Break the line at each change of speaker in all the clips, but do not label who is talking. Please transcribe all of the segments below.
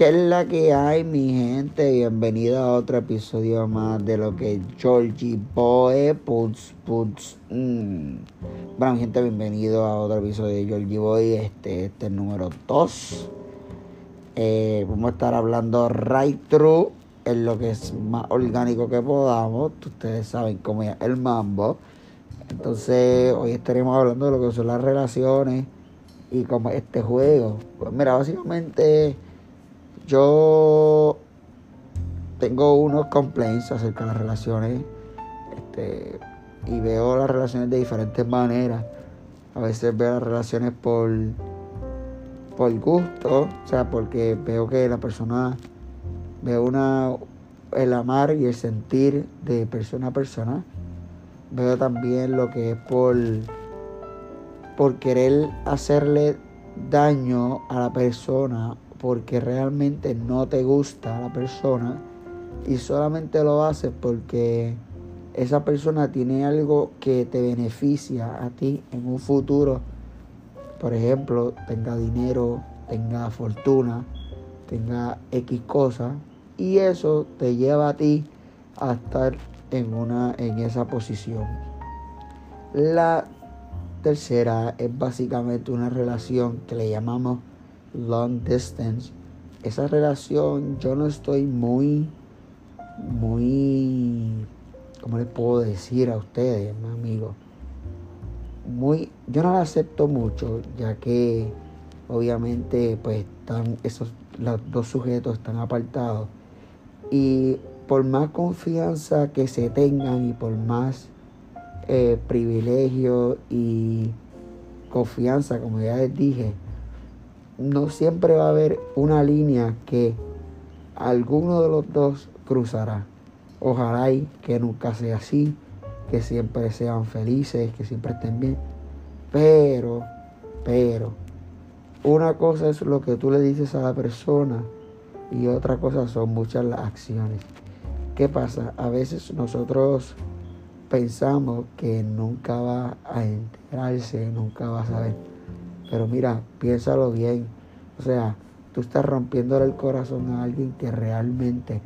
¿Qué es la que hay, mi gente? Bienvenido a otro episodio más de lo que Georgie Boy Puts Puts. Mm. Bueno, mi gente, bienvenido a otro episodio de Georgie Boy. Este, este es el número 2. Eh, vamos a estar hablando right through en lo que es más orgánico que podamos. Ustedes saben cómo es el mambo. Entonces, hoy estaremos hablando de lo que son las relaciones y como este juego. Pues mira, básicamente yo tengo unos complaints acerca de las relaciones este, y veo las relaciones de diferentes maneras. A veces veo las relaciones por, por gusto, o sea, porque veo que la persona, veo una, el amar y el sentir de persona a persona. Veo también lo que es por, por querer hacerle daño a la persona porque realmente no te gusta la persona y solamente lo haces porque esa persona tiene algo que te beneficia a ti en un futuro. Por ejemplo, tenga dinero, tenga fortuna, tenga X cosas y eso te lleva a ti a estar en una en esa posición. La tercera es básicamente una relación que le llamamos long distance, esa relación yo no estoy muy, muy, ¿cómo les puedo decir a ustedes, mi amigo? Muy, yo no la acepto mucho, ya que obviamente pues están esos, los dos sujetos están apartados y por más confianza que se tengan y por más eh, privilegio y confianza, como ya les dije, no siempre va a haber una línea que alguno de los dos cruzará. Ojalá que nunca sea así, que siempre sean felices, que siempre estén bien. Pero, pero, una cosa es lo que tú le dices a la persona y otra cosa son muchas las acciones. ¿Qué pasa? A veces nosotros pensamos que nunca va a integrarse, nunca va a saber pero mira, piénsalo bien. O sea, tú estás rompiéndole el corazón a alguien que realmente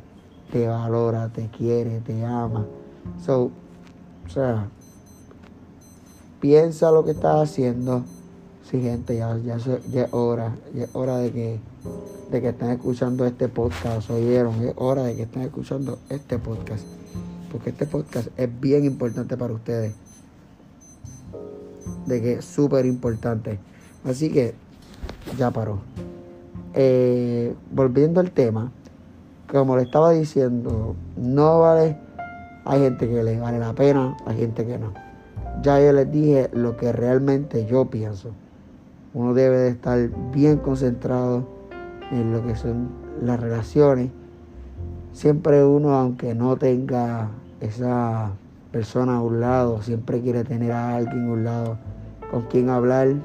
te valora, te quiere, te ama. So, o sea, piensa lo que estás haciendo. Sí, gente, ya, ya, es hora, ya es hora de que, de que estén escuchando este podcast. ¿Oyeron? Es hora de que estén escuchando este podcast. Porque este podcast es bien importante para ustedes. De que es súper importante. Así que ya paró. Eh, volviendo al tema, como le estaba diciendo, no vale. Hay gente que le vale la pena, hay gente que no. Ya yo les dije lo que realmente yo pienso. Uno debe de estar bien concentrado en lo que son las relaciones. Siempre uno, aunque no tenga esa persona a un lado, siempre quiere tener a alguien a un lado con quien hablar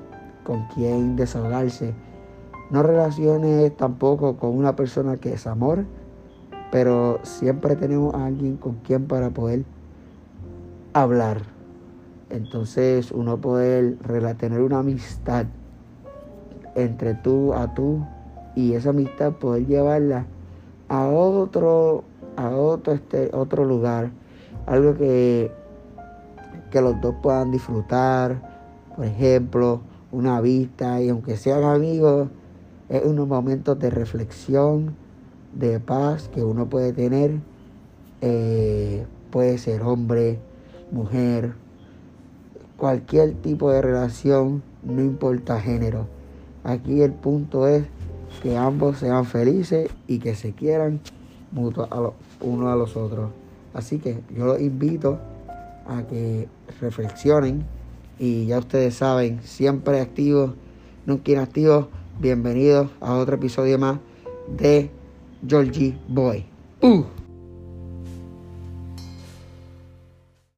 con quien desahogarse. No relaciones tampoco con una persona que es amor, pero siempre tenemos a alguien con quien para poder hablar. Entonces uno poder tener una amistad entre tú a tú y esa amistad poder llevarla a otro a otro este otro lugar algo que que los dos puedan disfrutar por ejemplo una vista y aunque sean amigos, es unos momentos de reflexión, de paz que uno puede tener. Eh, puede ser hombre, mujer, cualquier tipo de relación, no importa género. Aquí el punto es que ambos sean felices y que se quieran mutuo a uno a los otros. Así que yo los invito a que reflexionen y ya ustedes saben, siempre activos, nunca inactivos. Bienvenidos a otro episodio más de Georgie Boy. Uh.